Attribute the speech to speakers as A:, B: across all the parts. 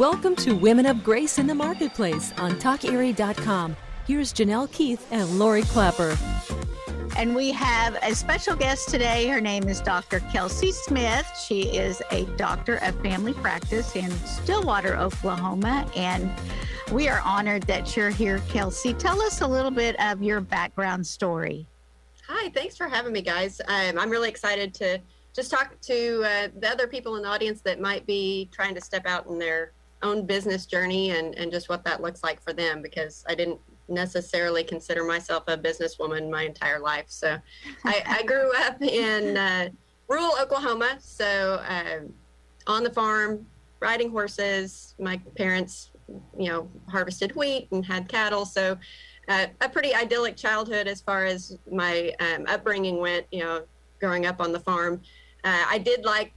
A: Welcome to Women of Grace in the Marketplace on TalkErie.com. Here's Janelle Keith and Lori Clapper.
B: And we have a special guest today. Her name is Dr. Kelsey Smith. She is a doctor of family practice in Stillwater, Oklahoma. And we are honored that you're here, Kelsey. Tell us a little bit of your background story.
C: Hi, thanks for having me, guys. Um, I'm really excited to just talk to uh, the other people in the audience that might be trying to step out in their own business journey and, and just what that looks like for them because I didn't necessarily consider myself a businesswoman my entire life. So I, I grew up in uh, rural Oklahoma. So uh, on the farm, riding horses. My parents, you know, harvested wheat and had cattle. So uh, a pretty idyllic childhood as far as my um, upbringing went, you know, growing up on the farm. Uh, I did like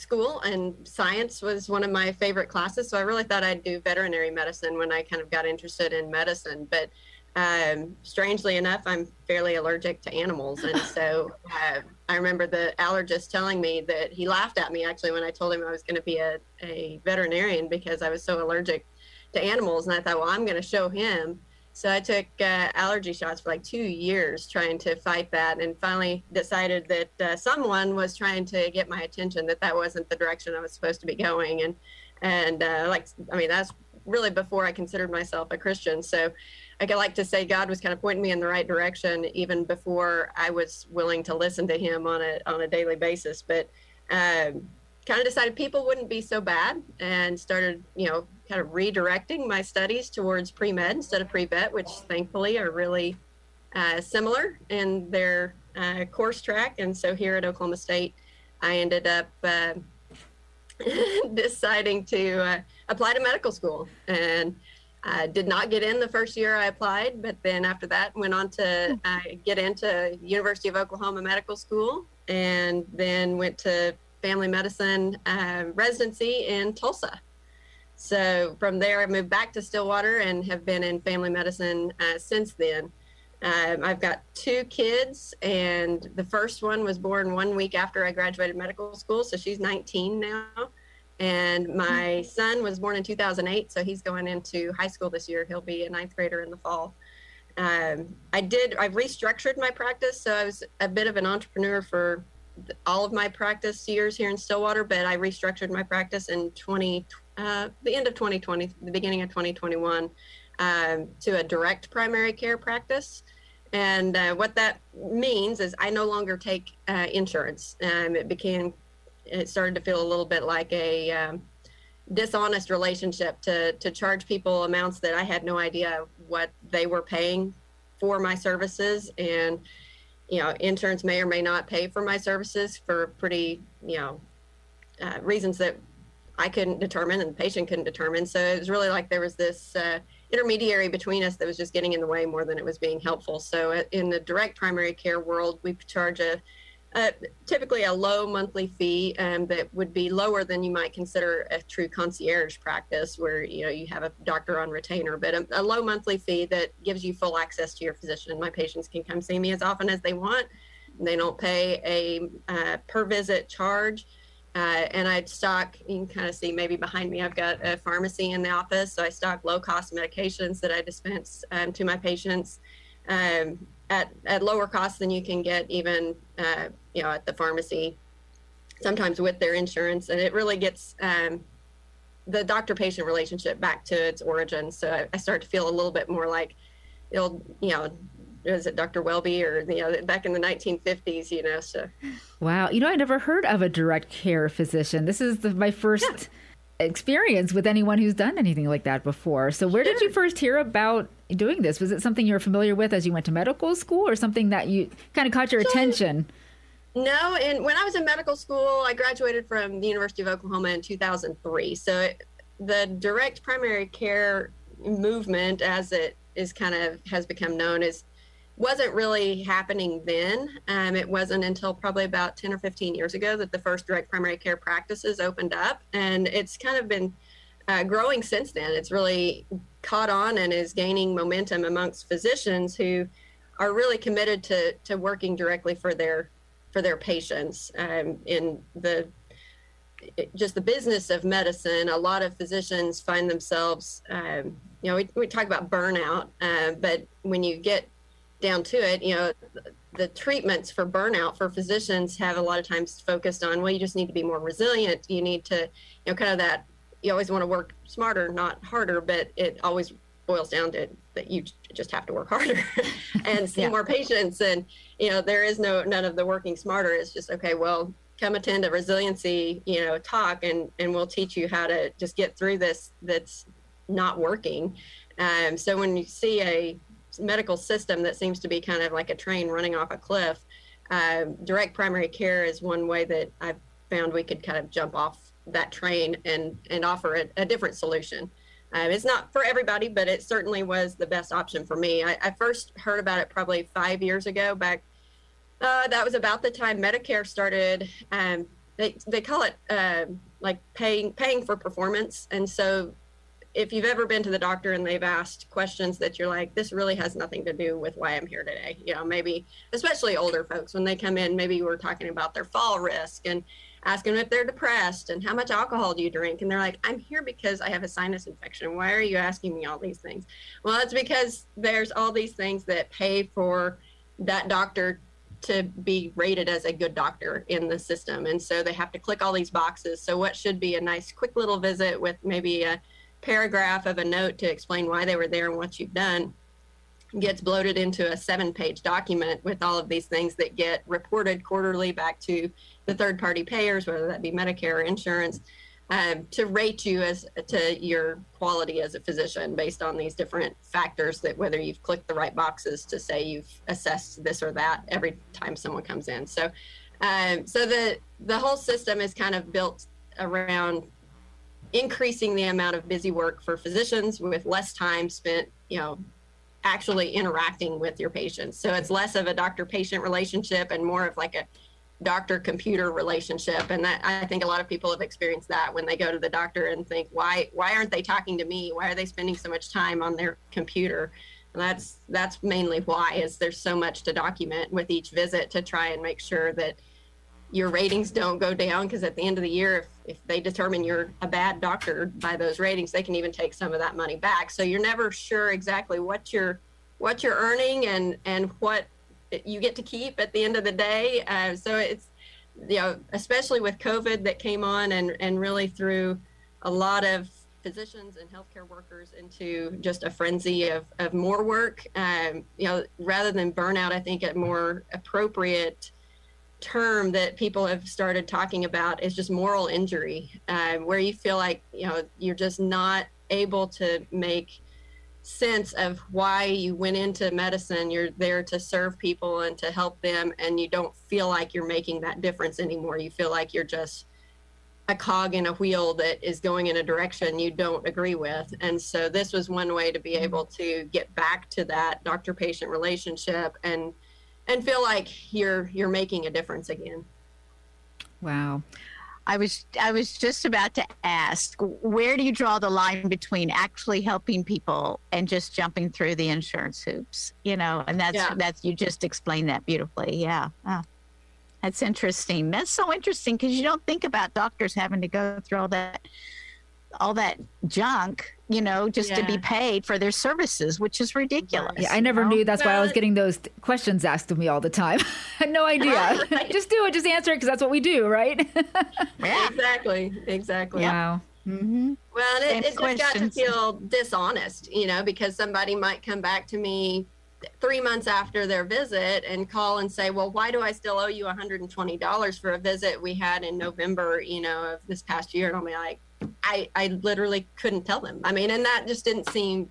C: school and science was one of my favorite classes. So I really thought I'd do veterinary medicine when I kind of got interested in medicine. But um, strangely enough, I'm fairly allergic to animals. And so uh, I remember the allergist telling me that he laughed at me actually when I told him I was going to be a, a veterinarian because I was so allergic to animals. And I thought, well, I'm going to show him so I took uh, allergy shots for like two years trying to fight that, and finally decided that uh, someone was trying to get my attention. That that wasn't the direction I was supposed to be going, and and uh, like I mean that's really before I considered myself a Christian. So I could like to say God was kind of pointing me in the right direction even before I was willing to listen to Him on a on a daily basis. But um, kind of decided people wouldn't be so bad, and started you know kind of redirecting my studies towards pre med instead of pre vet, which thankfully are really uh, similar in their uh, course track. And so here at Oklahoma State, I ended up uh, deciding to uh, apply to medical school. And I did not get in the first year I applied, but then after that went on to uh, get into University of Oklahoma Medical School, and then went to family medicine uh, residency in Tulsa. So from there, I moved back to Stillwater and have been in family medicine uh, since then. Um, I've got two kids, and the first one was born one week after I graduated medical school, so she's 19 now. And my son was born in 2008, so he's going into high school this year. He'll be a ninth grader in the fall. Um, I did, I've restructured my practice, so I was a bit of an entrepreneur for all of my practice years here in Stillwater, but I restructured my practice in 2020 uh, the end of 2020, the beginning of 2021, um, to a direct primary care practice. And uh, what that means is I no longer take uh, insurance. Um, it became, it started to feel a little bit like a um, dishonest relationship to, to charge people amounts that I had no idea what they were paying for my services. And, you know, insurance may or may not pay for my services for pretty, you know, uh, reasons that I couldn't determine and the patient couldn't determine. So it was really like there was this uh, intermediary between us that was just getting in the way more than it was being helpful. So uh, in the direct primary care world, we charge a, typically a low monthly fee um, that would be lower than you might consider a true concierge practice, where you know you have a doctor on retainer, but a, a low monthly fee that gives you full access to your physician. My patients can come see me as often as they want. They don't pay a uh, per visit charge. Uh, and I'd stock, you can kind of see maybe behind me, I've got a pharmacy in the office. So I stock low cost medications that I dispense um, to my patients um, at, at lower cost than you can get even, uh, you know, at the pharmacy, sometimes with their insurance. And it really gets um, the doctor patient relationship back to its origins. So I, I start to feel a little bit more like, it'll, you know, was it Dr. Welby or you know back in the 1950s, you know. So
D: wow, you know I never heard of a direct care physician. This is the, my first yeah. experience with anyone who's done anything like that before. So where sure. did you first hear about doing this? Was it something you were familiar with as you went to medical school, or something that you kind of caught your attention?
C: No, and when I was in medical school, I graduated from the University of Oklahoma in 2003. So it, the direct primary care movement, as it is kind of has become known, is wasn't really happening then. Um, it wasn't until probably about 10 or 15 years ago that the first direct primary care practices opened up. And it's kind of been uh, growing since then. It's really caught on and is gaining momentum amongst physicians who are really committed to, to working directly for their for their patients um, in the just the business of medicine, a lot of physicians find themselves, um, you know, we, we talk about burnout, uh, but when you get down to it, you know, the treatments for burnout for physicians have a lot of times focused on, well, you just need to be more resilient. You need to, you know, kind of that, you always want to work smarter, not harder, but it always boils down to that you just have to work harder and see yeah. more patients. And, you know, there is no, none of the working smarter. It's just, okay, well, come attend a resiliency, you know, talk and, and we'll teach you how to just get through this that's not working. Um, so when you see a medical system that seems to be kind of like a train running off a cliff, uh, direct primary care is one way that I've found we could kind of jump off that train and and offer a, a different solution. Uh, it's not for everybody, but it certainly was the best option for me. I, I first heard about it probably five years ago. Back, uh, that was about the time Medicare started. Um, they they call it uh, like paying paying for performance, and so if you've ever been to the doctor and they've asked questions that you're like, this really has nothing to do with why I'm here today. You know, maybe especially older folks when they come in, maybe we're talking about their fall risk and asking if they're depressed and how much alcohol do you drink? And they're like, I'm here because I have a sinus infection. Why are you asking me all these things? Well, it's because there's all these things that pay for that doctor to be rated as a good doctor in the system. And so they have to click all these boxes. So what should be a nice quick little visit with maybe a paragraph of a note to explain why they were there and what you've done gets bloated into a seven page document with all of these things that get reported quarterly back to the third party payers, whether that be Medicare or insurance, um, to rate you as to your quality as a physician based on these different factors that whether you've clicked the right boxes to say you've assessed this or that every time someone comes in. So, um, so the the whole system is kind of built around increasing the amount of busy work for physicians with less time spent, you know, actually interacting with your patients. So it's less of a doctor patient relationship and more of like a doctor computer relationship. And that I think a lot of people have experienced that when they go to the doctor and think why why aren't they talking to me? Why are they spending so much time on their computer? And that's that's mainly why is there's so much to document with each visit to try and make sure that your ratings don't go down because at the end of the year if, if they determine you're a bad doctor by those ratings they can even take some of that money back. So you're never sure exactly what you're what you're earning and and what you get to keep at the end of the day. Uh, so it's you know especially with covid that came on and and really threw a lot of physicians and healthcare workers into just a frenzy of, of more work. Um, you know rather than burnout i think a more appropriate term that people have started talking about is just moral injury, uh, where you feel like you know you're just not able to make sense of why you went into medicine. You're there to serve people and to help them, and you don't feel like you're making that difference anymore. You feel like you're just a cog in a wheel that is going in a direction you don't agree with. And so this was one way to be able to get back to that doctor patient relationship and and feel like you're you're making a difference again.
D: Wow.
B: I was I was just about to ask, where do you draw the line between actually helping people and just jumping through the insurance hoops? You know, and that's yeah. that's you just explained that beautifully. Yeah. Oh, that's interesting. That's so interesting because you don't think about doctors having to go through all that all that junk you know, just yeah. to be paid for their services, which is ridiculous.
D: Yeah, I never
B: you
D: know? knew that's why I was getting those questions asked of me all the time. I had no idea. right. just do it, just answer it because that's what we do, right?
C: yeah. Exactly. Exactly.
D: Wow.
C: Mm-hmm. Well, it, it just got to feel dishonest, you know, because somebody might come back to me three months after their visit and call and say, well, why do I still owe you $120 for a visit we had in November, you know, of this past year? And I'll be like, I, I literally couldn't tell them. I mean, and that just didn't seem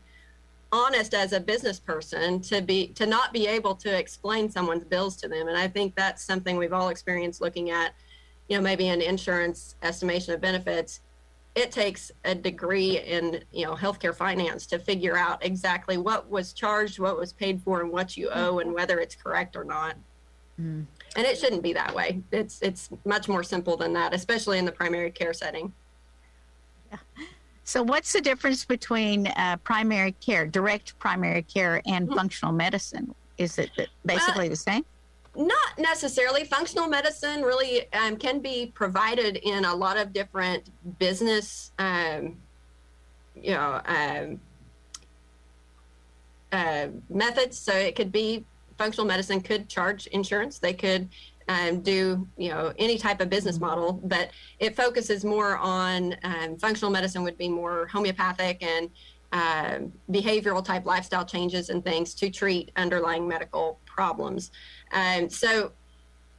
C: honest as a business person to be to not be able to explain someone's bills to them. And I think that's something we've all experienced looking at, you know, maybe an insurance estimation of benefits. It takes a degree in, you know, healthcare finance to figure out exactly what was charged, what was paid for, and what you owe, and whether it's correct or not. Mm. And it shouldn't be that way. It's it's much more simple than that, especially in the primary care setting.
B: So, what's the difference between uh, primary care, direct primary care, and mm-hmm. functional medicine? Is it basically well, the same?
C: not necessarily. Functional medicine really um, can be provided in a lot of different business, um, you know, um, uh, methods. So it could be functional medicine could charge insurance. They could um, do you know any type of business model, but it focuses more on um, functional medicine would be more homeopathic and uh, behavioral type lifestyle changes and things to treat underlying medical problems. Um, so,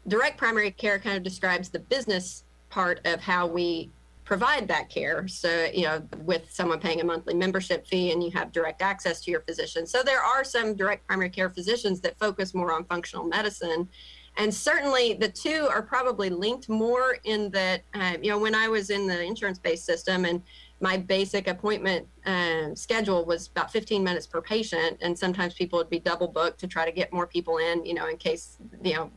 C: direct primary care kind of describes the business part of how we provide that care. So, you know, with someone paying a monthly membership fee and you have direct access to your physician. So, there are some direct primary care physicians that focus more on functional medicine. And certainly the two are probably linked more in that, uh, you know, when I was in the insurance based system and my basic appointment um, schedule was about 15 minutes per patient and sometimes people would be double booked to try to get more people in you know in case you know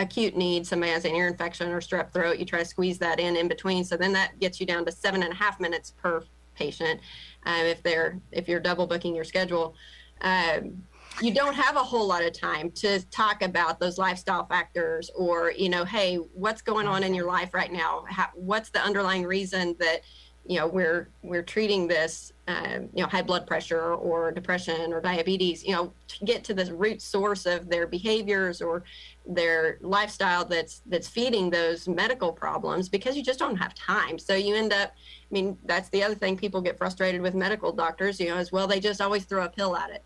C: acute need somebody has an ear infection or strep throat you try to squeeze that in in between. So then that gets you down to seven and a half minutes per patient um, if they're if you're double booking your schedule. Um, you don't have a whole lot of time to talk about those lifestyle factors or you know hey what's going on in your life right now? How, what's the underlying reason that you know we're we're treating this um, you know high blood pressure or depression or diabetes you know to get to the root source of their behaviors or their lifestyle that's that's feeding those medical problems because you just don't have time. So you end up i mean that's the other thing people get frustrated with medical doctors you know as well they just always throw a pill at it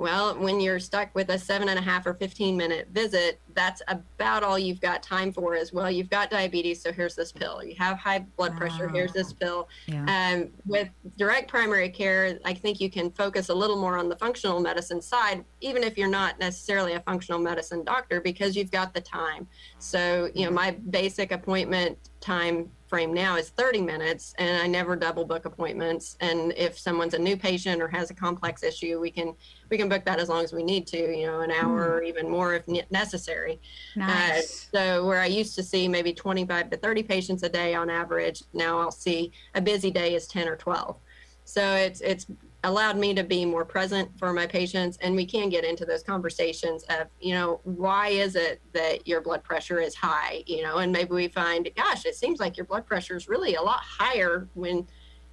C: well, when you're stuck with a seven and a half or 15 minute visit, that's about all you've got time for is, well. You've got diabetes, so here's this pill. You have high blood pressure, wow. here's this pill. Yeah. Um, with direct primary care, I think you can focus a little more on the functional medicine side, even if you're not necessarily a functional medicine doctor, because you've got the time. So, you know, my basic appointment time frame now is 30 minutes and I never double book appointments. And if someone's a new patient or has a complex issue, we can we can book that as long as we need to, you know, an hour mm. or even more if necessary. Nice. Uh, so where I used to see maybe 25 to 30 patients a day on average, now I'll see a busy day is 10 or 12. So it's it's allowed me to be more present for my patients and we can get into those conversations of you know why is it that your blood pressure is high you know? And maybe we find gosh it seems like your blood pressure is really a lot higher when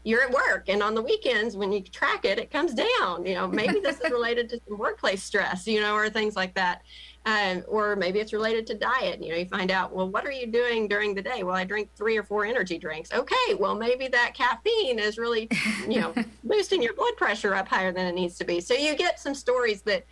C: you're at work and on the weekends when you track it it comes down you know maybe this is related to some workplace stress you know or things like that um, or maybe it's related to diet. You know, you find out, well, what are you doing during the day? Well, I drink three or four energy drinks. Okay, well, maybe that caffeine is really, you know, boosting your blood pressure up higher than it needs to be. So you get some stories that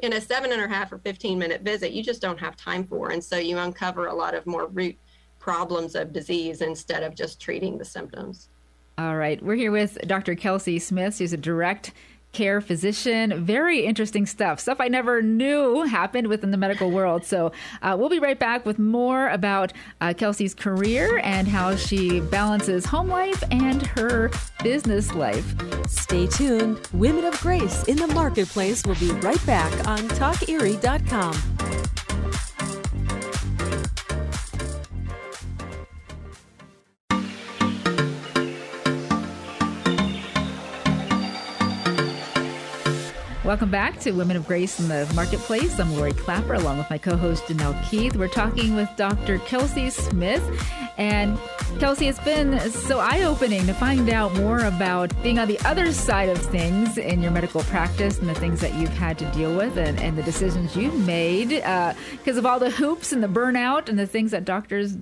C: in a seven and a half or 15 minute visit, you just don't have time for. And so you uncover a lot of more root problems of disease instead of just treating the symptoms.
D: All right. We're here with Dr. Kelsey Smith. She's a direct care physician. Very interesting stuff. Stuff I never knew happened within the medical world. So uh, we'll be right back with more about uh, Kelsey's career and how she balances home life and her business life.
A: Stay tuned. Women of Grace in the Marketplace will be right back on TalkErie.com.
D: Welcome back to Women of Grace in the Marketplace. I'm Lori Clapper along with my co host Janelle Keith. We're talking with Dr. Kelsey Smith. And Kelsey, it's been so eye opening to find out more about being on the other side of things in your medical practice and the things that you've had to deal with and, and the decisions you've made because uh, of all the hoops and the burnout and the things that doctors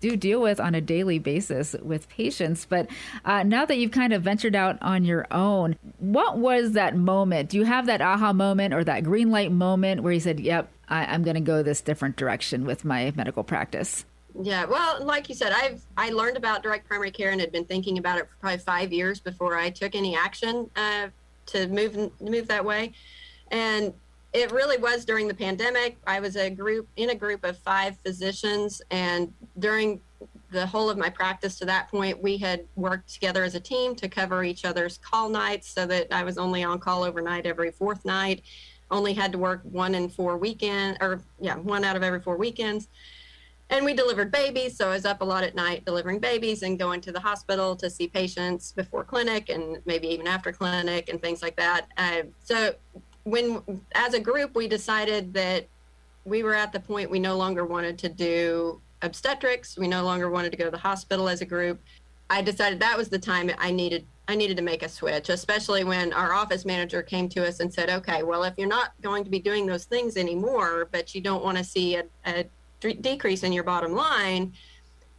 D: do deal with on a daily basis with patients. But uh, now that you've kind of ventured out on your own, what was that moment? Do you have that aha moment or that green light moment where you said, "Yep, I, I'm going to go this different direction with my medical practice"?
C: Yeah, well, like you said, I've I learned about direct primary care and had been thinking about it for probably five years before I took any action uh, to move move that way. And it really was during the pandemic. I was a group in a group of five physicians, and during the whole of my practice to that point, we had worked together as a team to cover each other's call nights so that I was only on call overnight every fourth night. Only had to work one in four weekend or yeah, one out of every four weekends. And we delivered babies, so I was up a lot at night delivering babies and going to the hospital to see patients before clinic and maybe even after clinic and things like that. Uh, so when as a group we decided that we were at the point we no longer wanted to do obstetrics. We no longer wanted to go to the hospital as a group. I decided that was the time I needed I needed to make a switch, especially when our office manager came to us and said, "Okay, well, if you're not going to be doing those things anymore, but you don't want to see a, a decrease in your bottom line,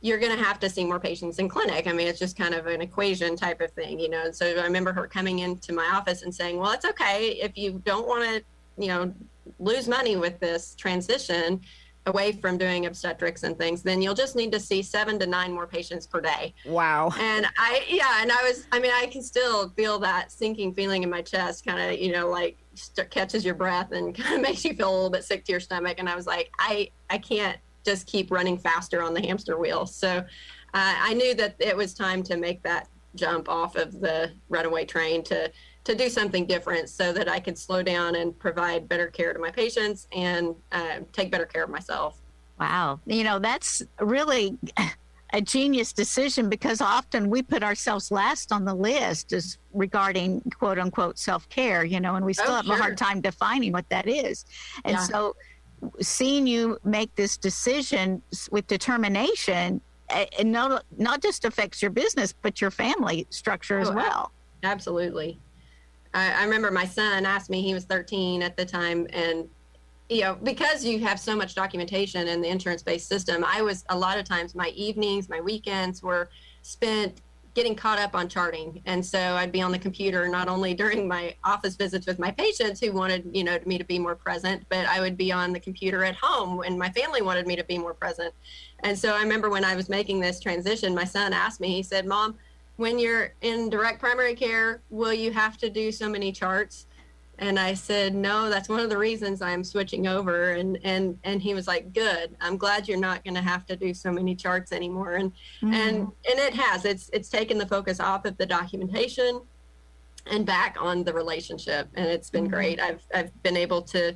C: you're going to have to see more patients in clinic. I mean, it's just kind of an equation type of thing, you know. And so I remember her coming into my office and saying, "Well, it's okay if you don't want to, you know, lose money with this transition away from doing obstetrics and things, then you'll just need to see seven to nine more patients per day.
D: Wow.
C: And I, yeah, and I was, I mean, I can still feel that sinking feeling in my chest, kind of, you know, like st- catches your breath and kind of makes you feel a little bit sick to your stomach. And I was like, I, I can't just keep running faster on the hamster wheel. So uh, I knew that it was time to make that jump off of the runaway train to to do something different so that I could slow down and provide better care to my patients and uh, take better care of myself.
B: Wow. You know, that's really a genius decision because often we put ourselves last on the list as regarding quote unquote self care, you know, and we still oh, have sure. a hard time defining what that is. And yeah. so seeing you make this decision with determination eh, it not, not just affects your business but your family structure as oh, well.
C: absolutely. I, I remember my son asked me, he was 13 at the time, and you know, because you have so much documentation in the insurance based system, I was a lot of times my evenings, my weekends were spent getting caught up on charting. And so I'd be on the computer not only during my office visits with my patients who wanted, you know, me to be more present, but I would be on the computer at home when my family wanted me to be more present. And so I remember when I was making this transition, my son asked me, he said, Mom, when you're in direct primary care, will you have to do so many charts? And I said, no, that's one of the reasons I'm switching over. And and and he was like, good. I'm glad you're not going to have to do so many charts anymore. And mm-hmm. and and it has. It's it's taken the focus off of the documentation and back on the relationship. And it's been mm-hmm. great. I've I've been able to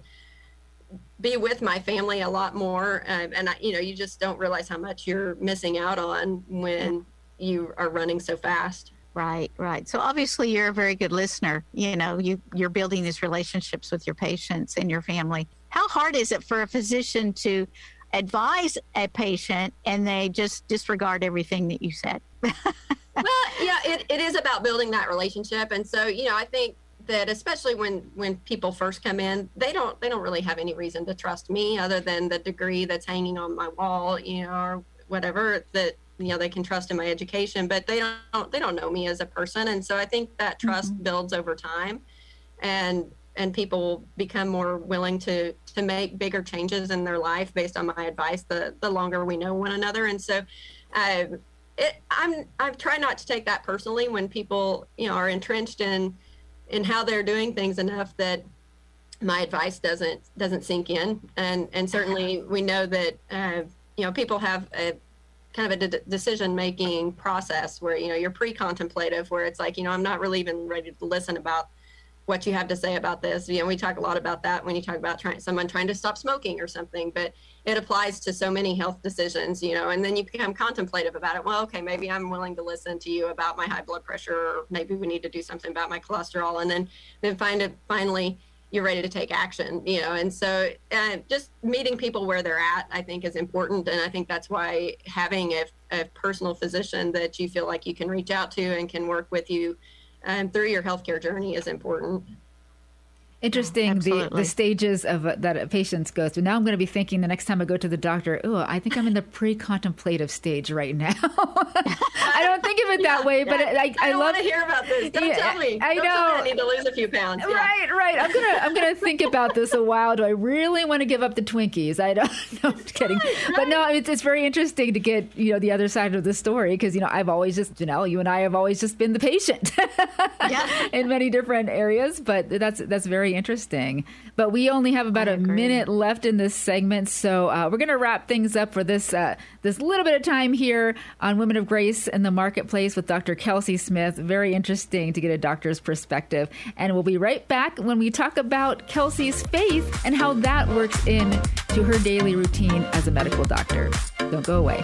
C: be with my family a lot more. Um, and I, you know, you just don't realize how much you're missing out on when you are running so fast.
B: Right, right. So obviously you're a very good listener. You know, you you're building these relationships with your patients and your family. How hard is it for a physician to advise a patient and they just disregard everything that you said?
C: well, yeah, it, it is about building that relationship. And so, you know, I think that especially when when people first come in they don't they don't really have any reason to trust me other than the degree that's hanging on my wall you know or whatever that you know they can trust in my education but they don't they don't know me as a person. And so i think that trust mm-hmm. builds over time and and people become more willing to to make bigger changes in their life based on my advice the the longer we know one another. And so uh, it, i'm i'm trying not to take that personally when people you know are entrenched in in how they're doing things enough that my advice doesn't doesn't sink in. And and certainly we know that uh, you know people have a kind of a de- decision making process where you know you're pre-contemplative where it's like you know i'm not really even ready to listen about what you have to say about this. You know we talk a lot about that when you talk about trying someone trying to stop smoking or something but it applies to so many health decisions you know and then you become contemplative about it. Well okay maybe i'm willing to listen to you about my high blood pressure or maybe we need to do something about my cholesterol and then then find it finally you're ready to take action you know and so uh, just meeting people where they're at i think is important and i think that's why having a, a personal physician that you feel like you can reach out to and can work with you um, through your healthcare journey is important
D: interesting the, the stages of uh, that a patient goes through. Now I'm going to be thinking the next time I go to the doctor, oh, I think I'm in the pre-contemplative stage right now. I don't think of it that way, but
C: yeah.
D: I,
C: I, I
D: love
C: to hear about this. Don't yeah, tell me. I don't know. I need to lose a few pounds.
D: Yeah. Right, right. I'm gonna I'm gonna think about this a while. Do I really want to give up the Twinkies? I don't. No, I'm just kidding. Right, right. But no, it's it's very interesting to get you know the other side of the story because you know I've always just you know you and I have always just been the patient. in many different areas, but that's that's very interesting. But we only have about a minute left in this segment, so uh, we're going to wrap things up for this uh, this little bit of time here on Women of Grace in the Marketplace with Dr. Kelsey Smith. Very interesting to get a doctor's perspective, and we'll be right back when we talk about Kelsey's faith and how that works in to her daily routine as a medical doctor. Don't go away.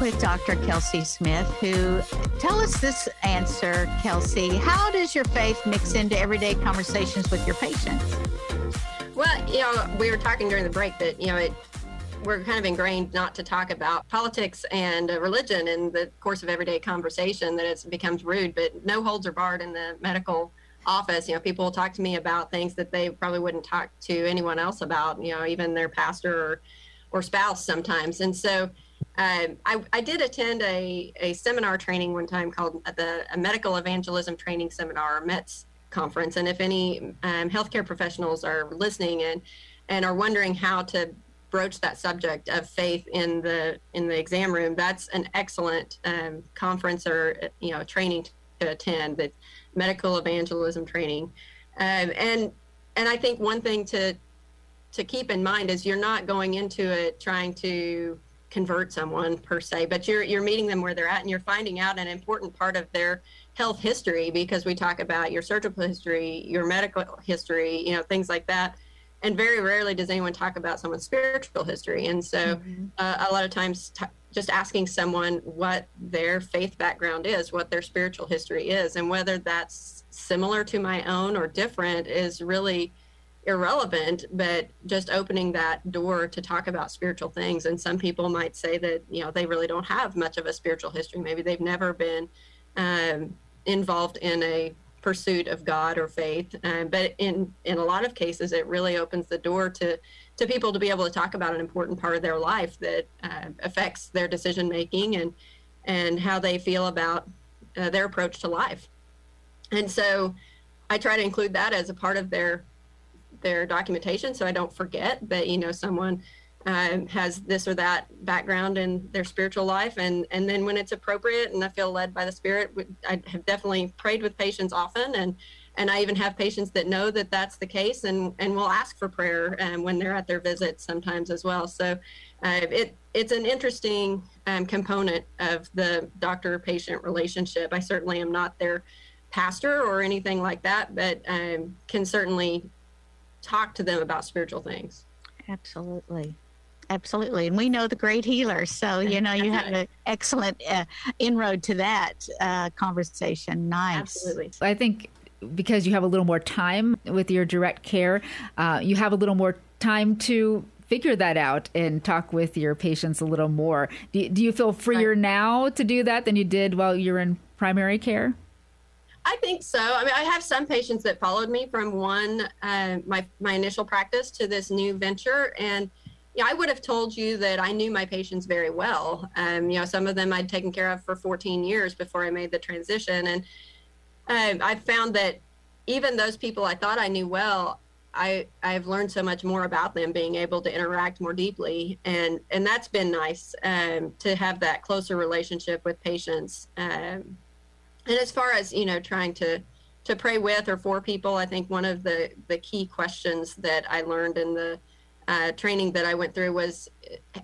B: With Dr. Kelsey Smith, who tell us this answer, Kelsey. How does your faith mix into everyday conversations with your patients?
C: Well, you know, we were talking during the break that, you know, it, we're kind of ingrained not to talk about politics and uh, religion in the course of everyday conversation, that it becomes rude, but no holds are barred in the medical office. You know, people will talk to me about things that they probably wouldn't talk to anyone else about, you know, even their pastor or, or spouse sometimes. And so, um, I, I, did attend a, a seminar training one time called the Medical Evangelism Training Seminar, METS conference. And if any um, healthcare professionals are listening and, and are wondering how to broach that subject of faith in the in the exam room, that's an excellent um, conference or you know training to attend. The medical evangelism training, um, and and I think one thing to to keep in mind is you're not going into it trying to convert someone per se, but you're you're meeting them where they're at and you're finding out an important part of their health history because we talk about your surgical history, your medical history, you know, things like that. And very rarely does anyone talk about someone's spiritual history. And so mm-hmm. uh, a lot of times t- just asking someone what their faith background is, what their spiritual history is, and whether that's similar to my own or different is really irrelevant, but just opening that door to talk about spiritual things. And some people might say that, you know, they really don't have much of a spiritual history. Maybe they've never been um, involved in a pursuit of God or faith. Um, but in, in a lot of cases, it really opens the door to, to people to be able to talk about an important part of their life that uh, affects their decision making and, and how they feel about uh, their approach to life. And so I try to include that as a part of their their documentation so I don't forget that you know someone um, has this or that background in their spiritual life and and then when it's appropriate and I feel led by the Spirit I have definitely prayed with patients often and and I even have patients that know that that's the case and and will ask for prayer um, when they're at their visits sometimes as well. So uh, it it's an interesting um, component of the doctor patient relationship. I certainly am not their pastor or anything like that but um, can certainly talk to them about spiritual things.
B: Absolutely. Absolutely. And we know the great healer. So, you know, you had an excellent uh, inroad to that uh, conversation. Nice.
C: Absolutely.
D: I think because you have a little more time with your direct care, uh, you have a little more time to figure that out and talk with your patients a little more. Do, do you feel freer now to do that than you did while you were in primary care?
C: I think so. I mean, I have some patients that followed me from one uh, my my initial practice to this new venture, and I would have told you that I knew my patients very well. Um, you know, some of them I'd taken care of for 14 years before I made the transition, and um, I found that even those people I thought I knew well, I I've learned so much more about them, being able to interact more deeply, and and that's been nice um, to have that closer relationship with patients. Um, and as far as you know trying to to pray with or for people i think one of the the key questions that i learned in the uh, training that i went through was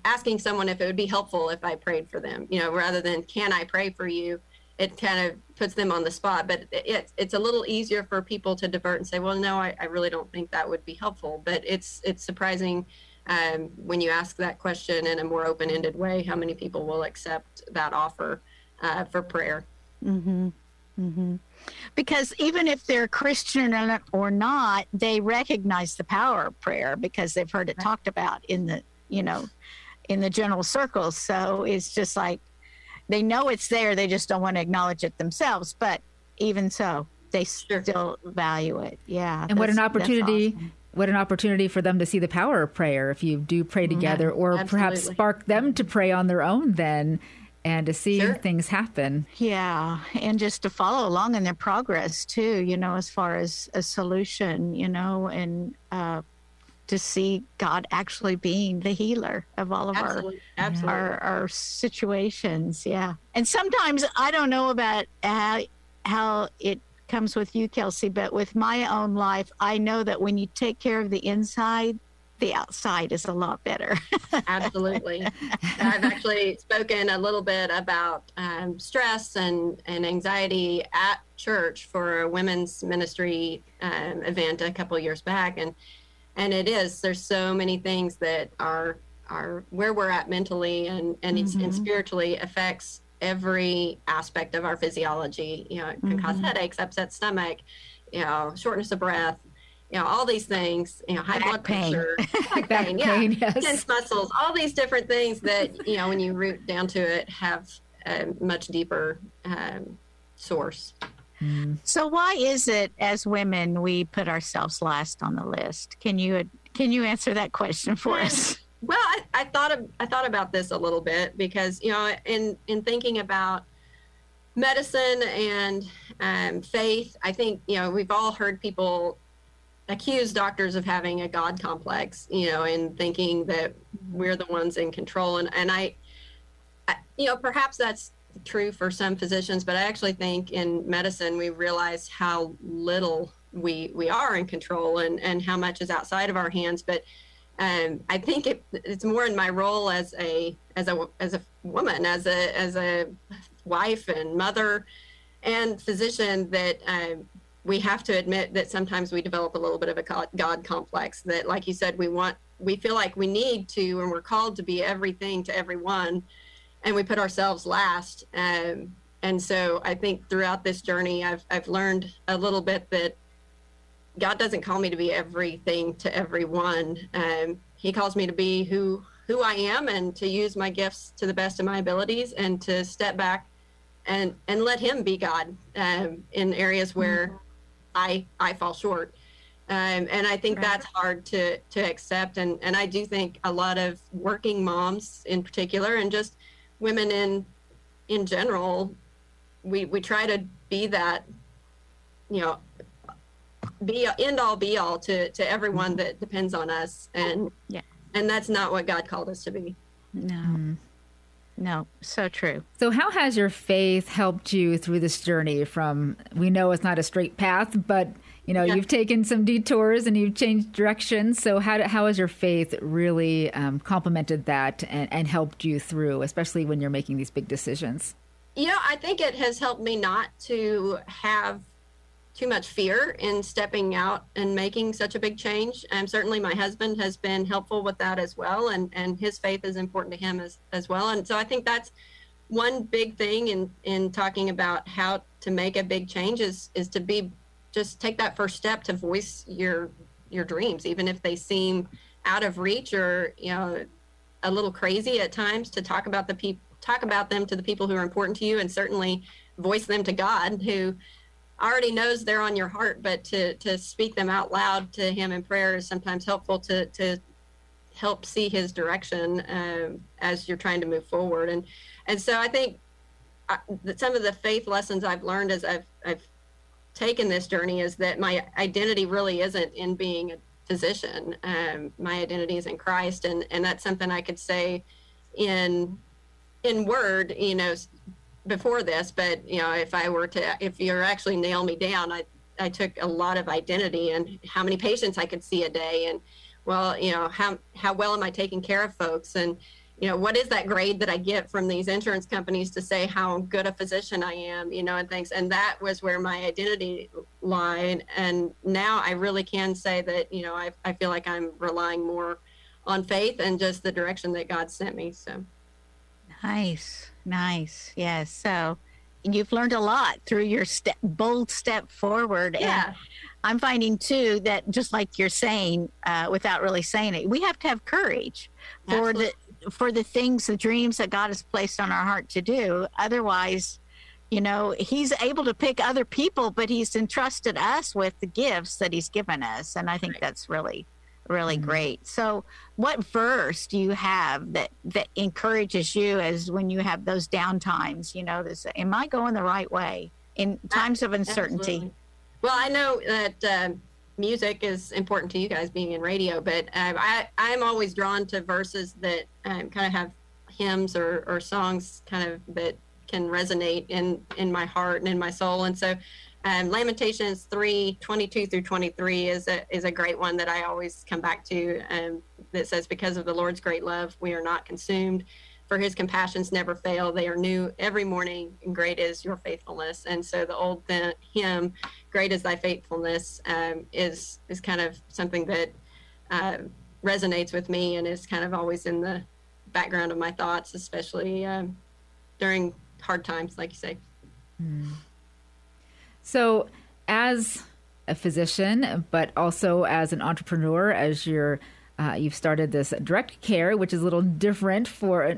C: asking someone if it would be helpful if i prayed for them. You know rather than can i pray for you? It kind of puts them on the spot. But it, it's a little easier for people to divert and say well no I, I really don't think that would be helpful. But it's it's surprising um, when you ask that question in a more open-ended way how many people will accept that offer uh, for prayer
B: Mm-hmm. Mm-hmm. Because even if they're Christian or not, they recognize the power of prayer because they've heard it talked about in the, you know, in the general circles. So it's just like they know it's there, they just don't want to acknowledge it themselves. But even so, they still value it. Yeah.
D: And what an opportunity. Awesome. What an opportunity for them to see the power of prayer if you do pray mm-hmm. together, or Absolutely. perhaps spark them to pray on their own then and to see sure. things happen.
B: Yeah, and just to follow along in their progress too, you know, as far as a solution, you know, and uh, to see God actually being the healer of all of
C: Absolutely.
B: our
C: Absolutely.
B: Our, our situations. Yeah, and sometimes I don't know about how how it comes with you, Kelsey, but with my own life, I know that when you take care of the inside, the outside is a lot better.
C: Absolutely. I've actually spoken a little bit about um, stress and, and anxiety at church for a women's ministry um, event a couple years back. And, and it is, there's so many things that are are where we're at mentally and and, mm-hmm. and spiritually affects every aspect of our physiology. You know, it can mm-hmm. cause headaches, upset stomach, you know, shortness of breath, you know, all these things, you know, high back blood
D: pain.
C: pressure, back, back pain, pain, yeah, yes. tense muscles, all these different things that, you know, when you root down to it, have a much deeper um, source.
B: Mm. So why is it as women we put ourselves last on the list? Can you can you answer that question for us?
C: Well, I, I thought of, I thought about this a little bit because you know in in thinking about medicine and um, faith, I think you know we've all heard people accuse doctors of having a god complex, you know, and thinking that we're the ones in control. And and I, I you know, perhaps that's true for some physicians, but I actually think in medicine we realize how little we we are in control and and how much is outside of our hands. But um, I think it, it's more in my role as a as a as a woman, as a as a wife and mother and physician that um, we have to admit that sometimes we develop a little bit of a God complex. That, like you said, we want we feel like we need to and we're called to be everything to everyone and we put ourselves last. Um, and so I think throughout this journey, I've, I've learned a little bit that God doesn't call me to be everything to everyone. Um, he calls me to be who who I am and to use my gifts to the best of my abilities and to step back and and let Him be God um, in areas where mm-hmm. I I fall short. Um, and I think right. that's hard to to accept. And and I do think a lot of working moms in particular, and just women in in general, we we try to be that, you know, be end all be all to to everyone mm-hmm. that depends on us, and yeah, and that's not what God called us to be.
B: No. Mm. No, so true.
D: So, how has your faith helped you through this journey? From we know it's not a straight path, but you know yeah. you've taken some detours and you've changed directions. So, how how has your faith really um, complemented that and, and helped you through, especially when you're making these big decisions?
C: You know, I think it has helped me not to have too much fear in stepping out and making such a big change. And certainly my husband has been helpful with that as well. And, and his faith is important to him as, as well. And so I think that's one big thing in, in talking about how to make a big change is, is to be, just take that first step to voice your, your dreams, even if they seem out of reach or, you know, a little crazy at times to talk about the people, talk about them to the people who are important to you and certainly voice them to God who, already knows they're on your heart, but to to speak them out loud to Him in prayer is sometimes helpful to to help see His direction um, as you're trying to move forward. And and so I think I, uh, that some of the faith lessons I've learned as I've I've taken this journey is that my identity really isn't in being a physician. Um, my identity is in Christ, and and that's something I could say in in word, you know, before this, but you know, if I were to, if you're actually nail me down, I, I took a lot of identity and how many patients I could see a day, and well, you know, how how well am I taking care of folks, and you know, what is that grade that I get from these insurance companies to say how good a physician I am, you know, and things, and that was where my identity lied, and now I really can say that, you know, I I feel like I'm relying more on faith and just the direction that God sent me, so.
B: Nice. Nice. Yes. So you've learned a lot through your step, bold step forward.
C: Yeah.
B: And I'm finding too that just like you're saying, uh, without really saying it, we have to have courage for Absolutely. the for the things, the dreams that God has placed on our heart to do. Otherwise, you know, He's able to pick other people, but He's entrusted us with the gifts that He's given us, and I think right. that's really really mm-hmm. great. So, what verse do you have that that encourages you as when you have those down times? You know, this am I going the right way in times of uncertainty?
C: Absolutely. Well, I know that uh, music is important to you guys being in radio, but uh, I I'm always drawn to verses that um, kind of have hymns or, or songs kind of that can resonate in in my heart and in my soul, and so um, Lamentations 3 22 through 23 is a, is a great one that I always come back to um, that says, Because of the Lord's great love, we are not consumed, for his compassions never fail. They are new every morning, and great is your faithfulness. And so the old hymn, Great is thy faithfulness, um, is, is kind of something that. Uh, resonates with me and is kind of always in the background of my thoughts, especially um, during hard times, like you say. Mm.
D: So, as a physician, but also as an entrepreneur, as you're uh, you've started this direct care, which is a little different for a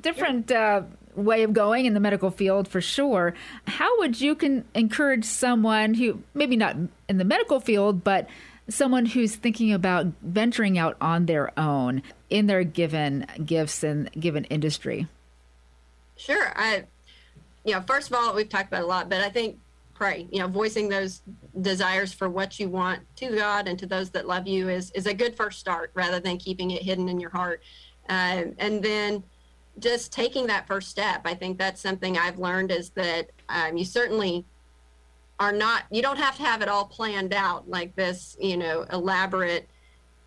D: different uh, way of going in the medical field for sure. How would you can encourage someone who maybe not in the medical field, but someone who's thinking about venturing out on their own in their given gifts and given industry?
C: Sure. I, you know, first of all, we've talked about a lot, but I think pray you know voicing those desires for what you want to god and to those that love you is is a good first start rather than keeping it hidden in your heart. Uh, and then just taking that first step i think that's something i've learned is that um, you certainly are not you don't have to have it all planned out like this you know elaborate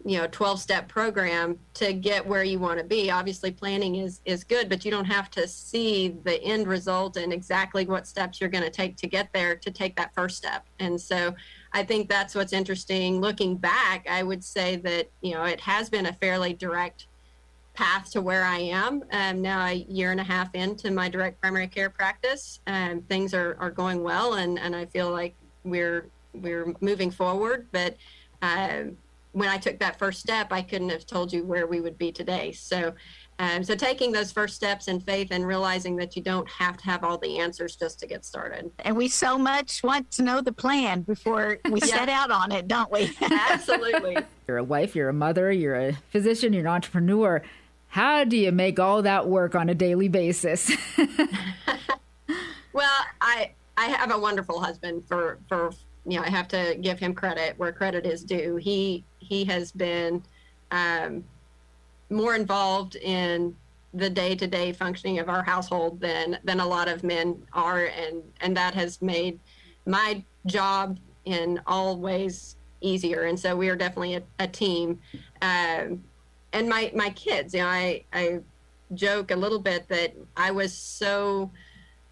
C: you know 12 step program to get where you want to be. Obviously planning is is good but you don't have to see the end result and exactly what steps you're going to take to get there to take that first step. And so i think that's what's interesting. Looking back i would say that you know it has been a fairly direct path to where i am. Um, now a year and a half into my direct primary care practice um, things are, are going well and, and i feel like we're we're moving forward. But um, when I took that first step, I couldn't have told you where we would be today. So, um, so taking those first steps in faith and realizing that you don't have to have all the answers just to get started.
B: And we so much want to know the plan before we yeah. set out on it, don't we?
C: Absolutely.
D: You're a wife, you're a mother, you're a physician, you're an entrepreneur. How do you make all that work on a daily basis?
C: well, I I have a wonderful husband for for you know I have to give him credit where credit is due. He he has been um, more involved in the day-to-day functioning of our household than than a lot of men are and and that has made my job in all ways easier and so we are definitely a, a team um, and my my kids you know i i joke a little bit that i was so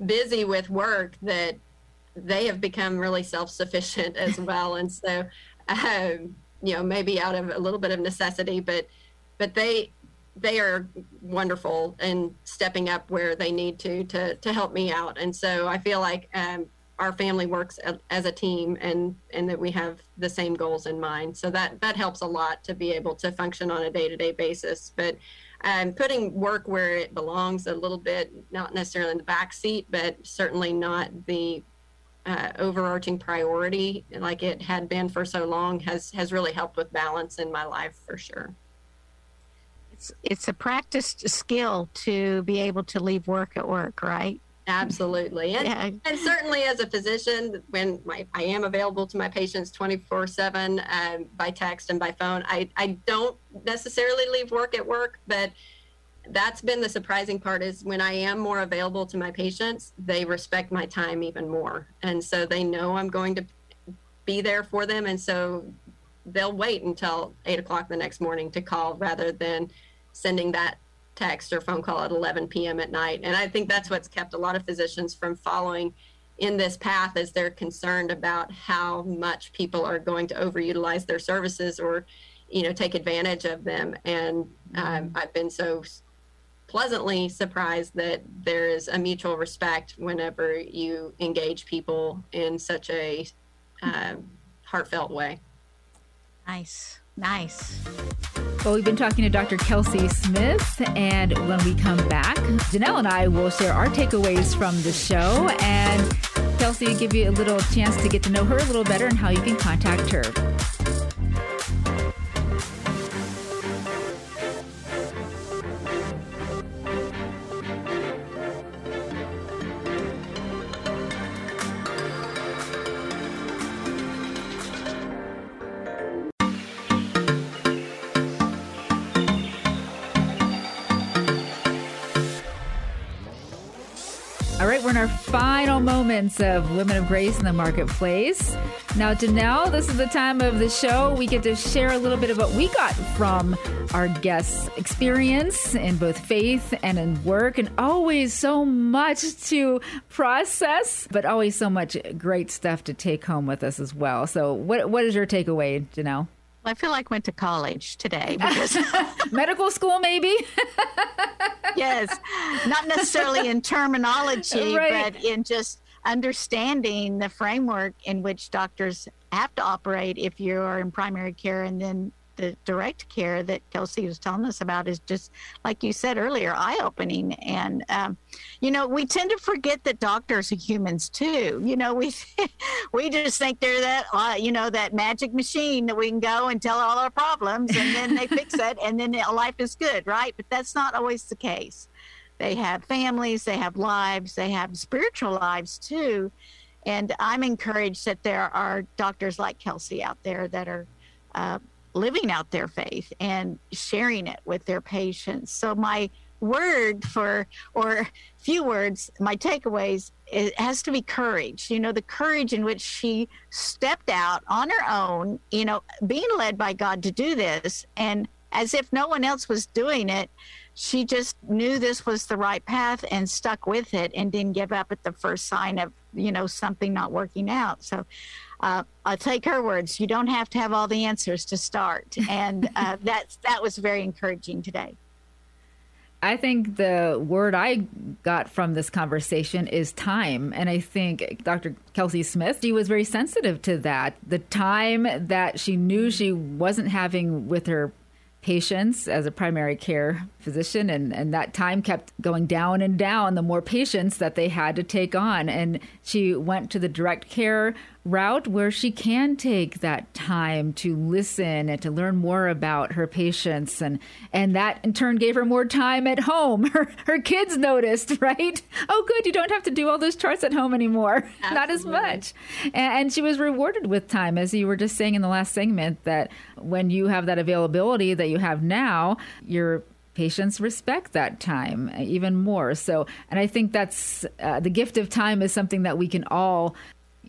C: busy with work that they have become really self-sufficient as well. And so um, you know maybe out of a little bit of necessity but but they they are wonderful in stepping up where they need to to to help me out. And so i feel like um, our family works as a team and and that we have the same goals in mind. So that that helps a lot to be able to function on a day-to-day basis. But um, putting work where it belongs a little bit not necessarily in the back seat but certainly not the uh, overarching priority like it had been for so long has has really helped with balance in my life for sure.
B: It's it's a practiced skill to be able to leave work at work right?
C: Absolutely. And, yeah. and certainly as a physician when my, i am available to my patients 24 7 um, by text and by phone I, I don't necessarily leave work at work but that's been the surprising part is when I am more available to my patients, they respect my time even more. And so they know I'm going to be there for them. And so they'll wait until eight o'clock the next morning to call rather than sending that text or phone call at 11 p.m. at night. And I think that's what's kept a lot of physicians from following in this path as they're concerned about how much people are going to overutilize their services or you know take advantage of them and um, i've been so pleasantly surprised that there is a mutual respect whenever you engage people in such a um, heartfelt way.
B: Nice, nice.
D: Well, we've been talking to Dr. Kelsey Smith, and when we come back, Janelle and I will share our takeaways from the show, and Kelsey give you a little chance to get to know her a little better and how you can contact her. We're in our final moments of Women of Grace in the Marketplace. Now, Janelle, this is the time of the show we get to share a little bit of what we got from our guests' experience in both faith and in work, and always so much to process, but always so much great stuff to take home with us as well. So, what what is your takeaway, Janelle?
B: I feel like I went to college today because
D: medical school, maybe.
B: yes, not necessarily in terminology,
D: right.
B: but in just understanding the framework in which doctors have to operate if you are in primary care and then the direct care that Kelsey was telling us about is just, like you said earlier, eye opening. And, um, you know, we tend to forget that doctors are humans too. You know, we, we just think they're that, uh, you know, that magic machine that we can go and tell all our problems and then they fix it and then life is good, right? But that's not always the case. They have families, they have lives, they have spiritual lives too. And I'm encouraged that there are doctors like Kelsey out there that are uh, living out their faith and sharing it with their patients. So my word for or few words my takeaways it has to be courage. You know the courage in which she stepped out on her own you know being led by god to do this. And as if no one else was doing it she just knew this was the right path and stuck with it and didn't give up at the first sign of you know something not working out. So uh, I'll take her words. You don't have to have all the answers to start, and uh, that's that was very encouraging today.
D: I think the word I got from this conversation is time. And I think Dr. Kelsey Smith, she was very sensitive to that. The time that she knew she wasn't having with her patients as a primary care physician and, and that time kept going down and down the more patients that they had to take on and she went to the direct care route where she can take that time to listen and to learn more about her patients and and that in turn gave her more time at home. Her her kids noticed right? Oh good you don't have to do all those charts at home anymore. Absolutely. not as much. And, and she was rewarded with time as you were just saying in the last segment that when you have that availability that you have now your patients respect that time even more. So and i think that's uh, the gift of time is something that we can all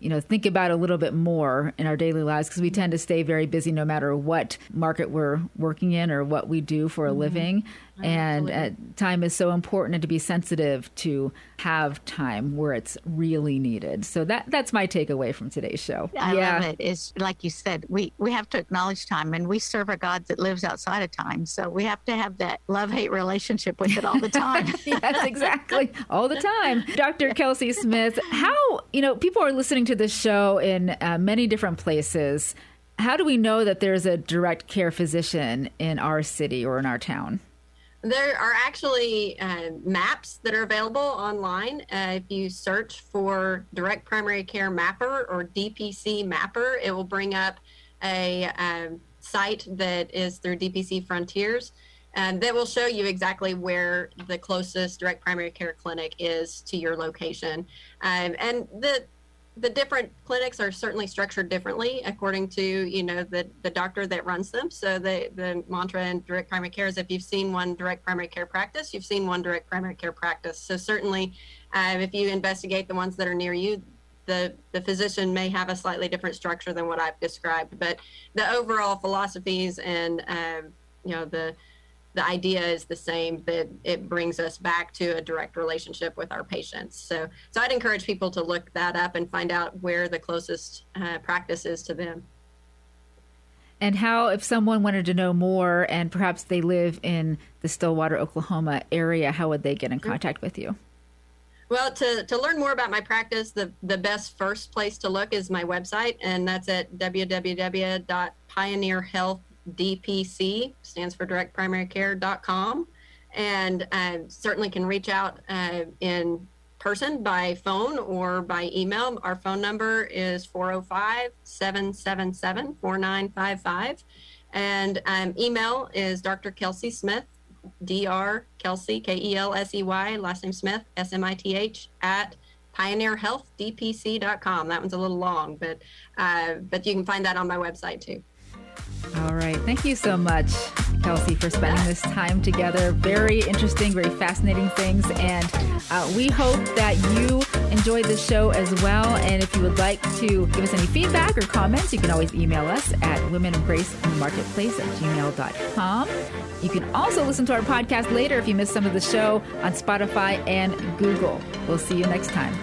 D: you know think about a little bit more in our daily lives because we tend to stay very busy no matter what market we're working in or what we do for a mm-hmm. living and uh, time is so important and to be sensitive to have time where it's really needed. So that that's my takeaway from today's show.
B: I yeah. love it. It's like you said we we have to acknowledge time and we serve a god that lives outside of time. So we have to have that love hate relationship with it all the time.
D: Yes exactly. All the time. Dr kelsey smith how you know people are listening to this show in uh, many different places. How do we know that there's a direct care physician in our city or in our town
C: there are actually uh, maps that are available online. Uh, if you search for Direct Primary Care Mapper or DPC Mapper, it will bring up a um, site that is through DPC Frontiers. And that will show you exactly where the closest direct primary care clinic is to your location. Um, and the the different clinics are certainly structured differently according to you know the the doctor that runs them. So the the mantra in direct primary care is if you've seen one direct primary care practice you've seen one direct primary care practice. So certainly uh, if you investigate the ones that are near you the the physician may have a slightly different structure than what i've described. But the overall philosophies and uh, you know the the idea is the same that it brings us back to a direct relationship with our patients. So so i'd encourage people to look that up and find out where the closest uh, practice is to them.
D: And how if someone wanted to know more and perhaps they live in the stillwater oklahoma area how would they get in contact mm-hmm. with you?
C: Well, to, to learn more about my practice, the, the best first place to look is my website, and that's at www.pioneerhealth.com DPC, stands for Direct Primary Care.com, and uh, certainly can reach out uh, in person by phone or by email. Our phone number is 405 777 4955. And um, email is Dr. Kelsey Smith, Dr. Kelsey, K E L S E Y, last name Smith, S M I T H, at pioneerhealthdpc.com. That one's a little long, but uh, but you can find that on my website too.
D: All right. Thank you so much, Kelsey, for spending this time together. Very interesting, very fascinating things. And uh, we hope that you enjoyed the show as well. And if you would like to give us any feedback or comments, you can always email us at women of grace in the marketplace at gmail.com. You can also listen to our podcast later if you missed some of the show on Spotify and Google. We'll see you next time.